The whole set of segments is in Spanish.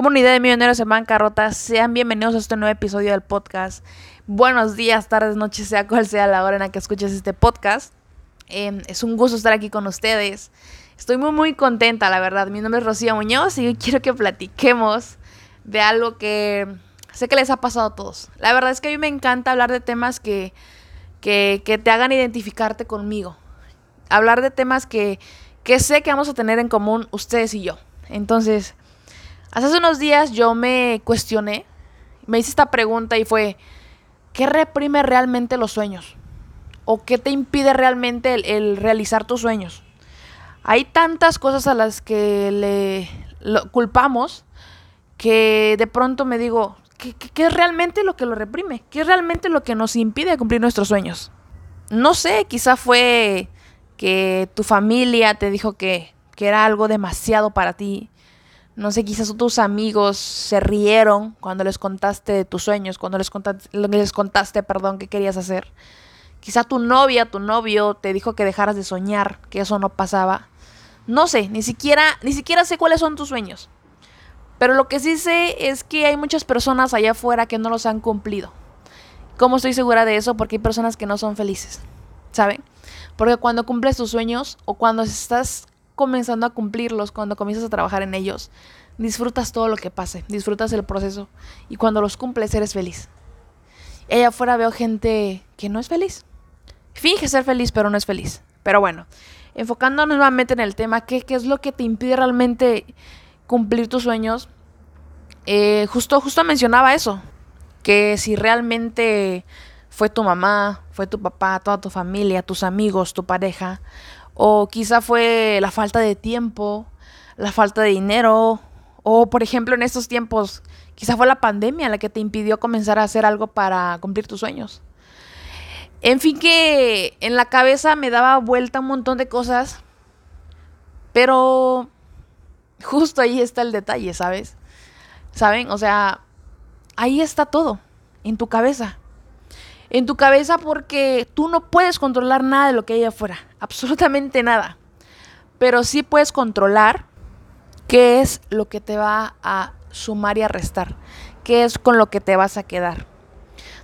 Comunidad de Millonarios en Bancarrota, sean bienvenidos a este nuevo episodio del podcast. Buenos días, tardes, noches, sea cual sea la hora en la que escuches este podcast. Em, es un gusto estar aquí con ustedes. Estoy muy, muy contenta, la verdad. Mi nombre es Rocío Muñoz y quiero que platiquemos de algo que sé que les ha pasado a todos. La verdad es que a mí me encanta hablar de temas que, que, que te hagan identificarte conmigo. Hablar de temas que, que sé que vamos a tener en común ustedes y yo. Entonces, Hace unos días yo me cuestioné, me hice esta pregunta y fue, ¿qué reprime realmente los sueños? ¿O qué te impide realmente el, realizar tus sueños? Hay tantas cosas a las que le culpamos que de pronto me digo, ¿qué, ¿qué, es realmente lo que lo reprime? ¿Qué es realmente lo que nos impide cumplir nuestros sueños? No sé, quizá fue que tu familia te dijo que, que era algo demasiado para ti, no sé, quizás tus amigos se rieron cuando les contaste de tus sueños, cuando les contaste, les contaste, perdón, qué querías hacer. Quizá tu novia, tu novio te dijo que dejaras de soñar, que eso no pasaba. No sé, ni siquiera, ni siquiera sé cuáles son tus sueños. Pero lo que sí sé es que hay muchas personas allá afuera que no los han cumplido. ¿Cómo estoy segura de eso? Porque hay personas que no son felices, ¿saben? Porque cuando cumples tus sueños o cuando estás comenzando a cumplirlos, cuando comienzas a trabajar en ellos, disfrutas todo lo que pase, disfrutas el proceso y cuando los cumples eres feliz. Allá afuera veo gente que no es feliz. Finge ser feliz, pero no es feliz. Pero bueno, enfocándonos nuevamente en el tema, ¿qué, qué es lo que te impide realmente cumplir tus sueños? Eh, justo, justo mencionaba eso, que si realmente fue tu mamá, fue tu papá, toda tu familia, tus amigos, tu pareja, o quizá fue la falta de tiempo, la falta de dinero, o por ejemplo en estos tiempos, quizá fue la pandemia la que te impidió comenzar a hacer algo para cumplir tus sueños. En fin que en la cabeza me daba vuelta un montón de cosas, pero justo ahí está el detalle, ¿sabes? ¿Saben? O sea, ahí está todo, en tu cabeza en tu cabeza porque tú no puedes controlar nada de lo que hay afuera, absolutamente nada. Pero sí puedes controlar qué es lo que te va a sumar y a restar, qué es con lo que te vas a quedar.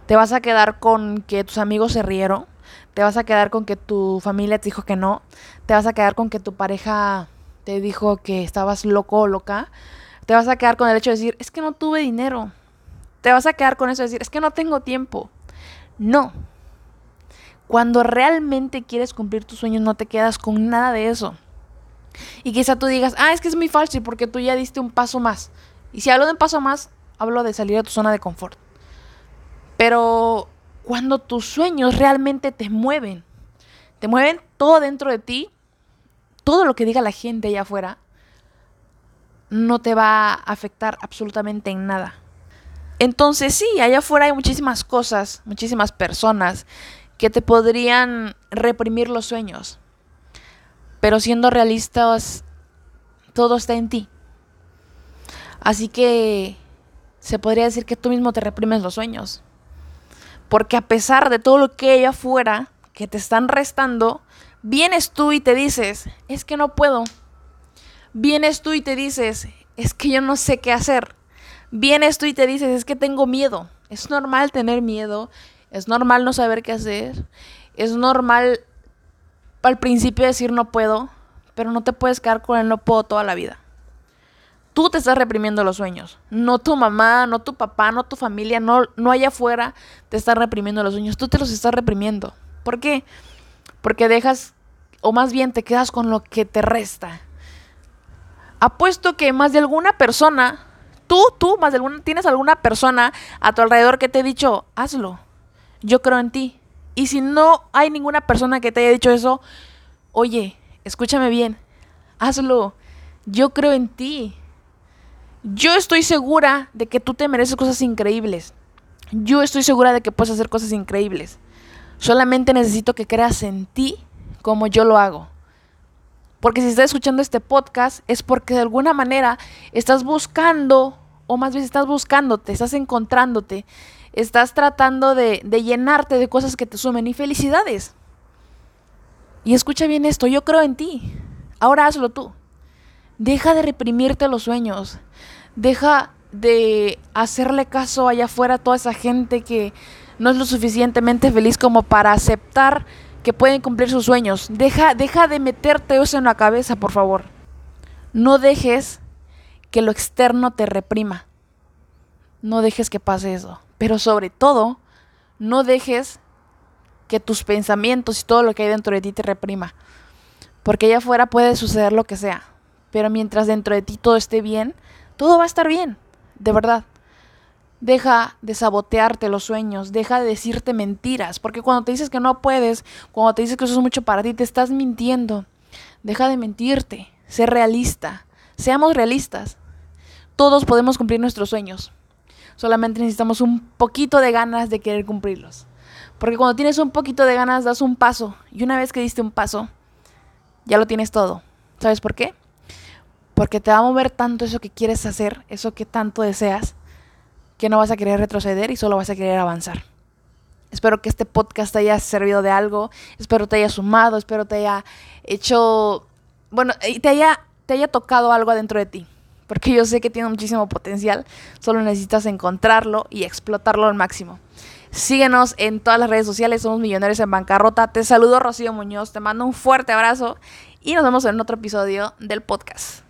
Te vas a quedar con que tus amigos se rieron, te vas a quedar con que tu familia te dijo que no, te vas a quedar con que tu pareja te dijo que estabas loco o loca, te vas a quedar con el hecho de decir, es que no tuve dinero, te vas a quedar con eso de decir, es que no tengo tiempo, no. Cuando realmente quieres cumplir tus sueños no te quedas con nada de eso. Y quizá tú digas, ah, es que es muy fácil porque tú ya diste un paso más. Y si hablo de un paso más, hablo de salir de tu zona de confort. Pero cuando tus sueños realmente te mueven, te mueven todo dentro de ti, todo lo que diga la gente allá afuera, no te va a afectar absolutamente en nada. Entonces sí, allá afuera hay muchísimas cosas, muchísimas personas que te podrían reprimir los sueños. Pero siendo realistas, todo está en ti. Así que se podría decir que tú mismo te reprimes los sueños. Porque a pesar de todo lo que hay afuera que te están restando, vienes tú y te dices, es que no puedo. Vienes tú y te dices, es que yo no sé qué hacer vienes tú y te dices, es que tengo miedo. Es normal tener miedo, es normal no saber qué hacer, es normal al principio decir no puedo, pero no te puedes quedar con el no puedo toda la vida. Tú te estás reprimiendo los sueños, no tu mamá, no tu papá, no tu familia, no, no allá afuera te están reprimiendo los sueños, tú te los estás reprimiendo. ¿Por qué? Porque dejas, o más bien te quedas con lo que te resta. Apuesto que más de alguna persona Tú, tú, más de alguna, tienes alguna persona a tu alrededor que te ha dicho, hazlo. Yo creo en ti. Y si no hay ninguna persona que te haya dicho eso, oye, escúchame bien, hazlo. Yo creo en ti. Yo estoy segura de que tú te mereces cosas increíbles. Yo estoy segura de que puedes hacer cosas increíbles. Solamente necesito que creas en ti como yo lo hago. Porque si estás escuchando este podcast es porque de alguna manera estás buscando, o más bien estás buscándote, estás encontrándote, estás tratando de, de llenarte de cosas que te sumen y felicidades. Y escucha bien esto, yo creo en ti. Ahora hazlo tú. Deja de reprimirte los sueños. Deja de hacerle caso allá afuera a toda esa gente que no es lo suficientemente feliz como para aceptar que pueden cumplir sus sueños. Deja, deja de meterte eso en la cabeza, por favor. No dejes que lo externo te reprima. No dejes que pase eso. Pero sobre todo, no dejes que tus pensamientos y todo lo que hay dentro de ti te reprima. Porque allá afuera puede suceder lo que sea. Pero mientras dentro de ti todo esté bien, todo va a estar bien. De verdad. Deja de sabotearte los sueños, deja de decirte mentiras, porque cuando te dices que no puedes, cuando te dices que eso es mucho para ti, te estás mintiendo. Deja de mentirte, sé realista, seamos realistas. Todos podemos cumplir nuestros sueños, solamente necesitamos un poquito de ganas de querer cumplirlos. Porque cuando tienes un poquito de ganas, das un paso, y una vez que diste un paso, ya lo tienes todo. ¿Sabes por qué? Porque te va a mover tanto eso que quieres hacer, eso que tanto deseas, que no vas a querer retroceder y solo vas a querer avanzar. Espero que este podcast te haya servido de algo, espero te haya sumado, espero te haya hecho, bueno, te haya, te haya tocado algo adentro de ti, porque yo sé que tiene muchísimo potencial, solo necesitas encontrarlo y explotarlo al máximo. Síguenos en todas las redes sociales, somos Millonarios en Bancarrota. Te saludo Rocío Muñoz, te mando un fuerte abrazo y nos vemos en otro episodio del podcast.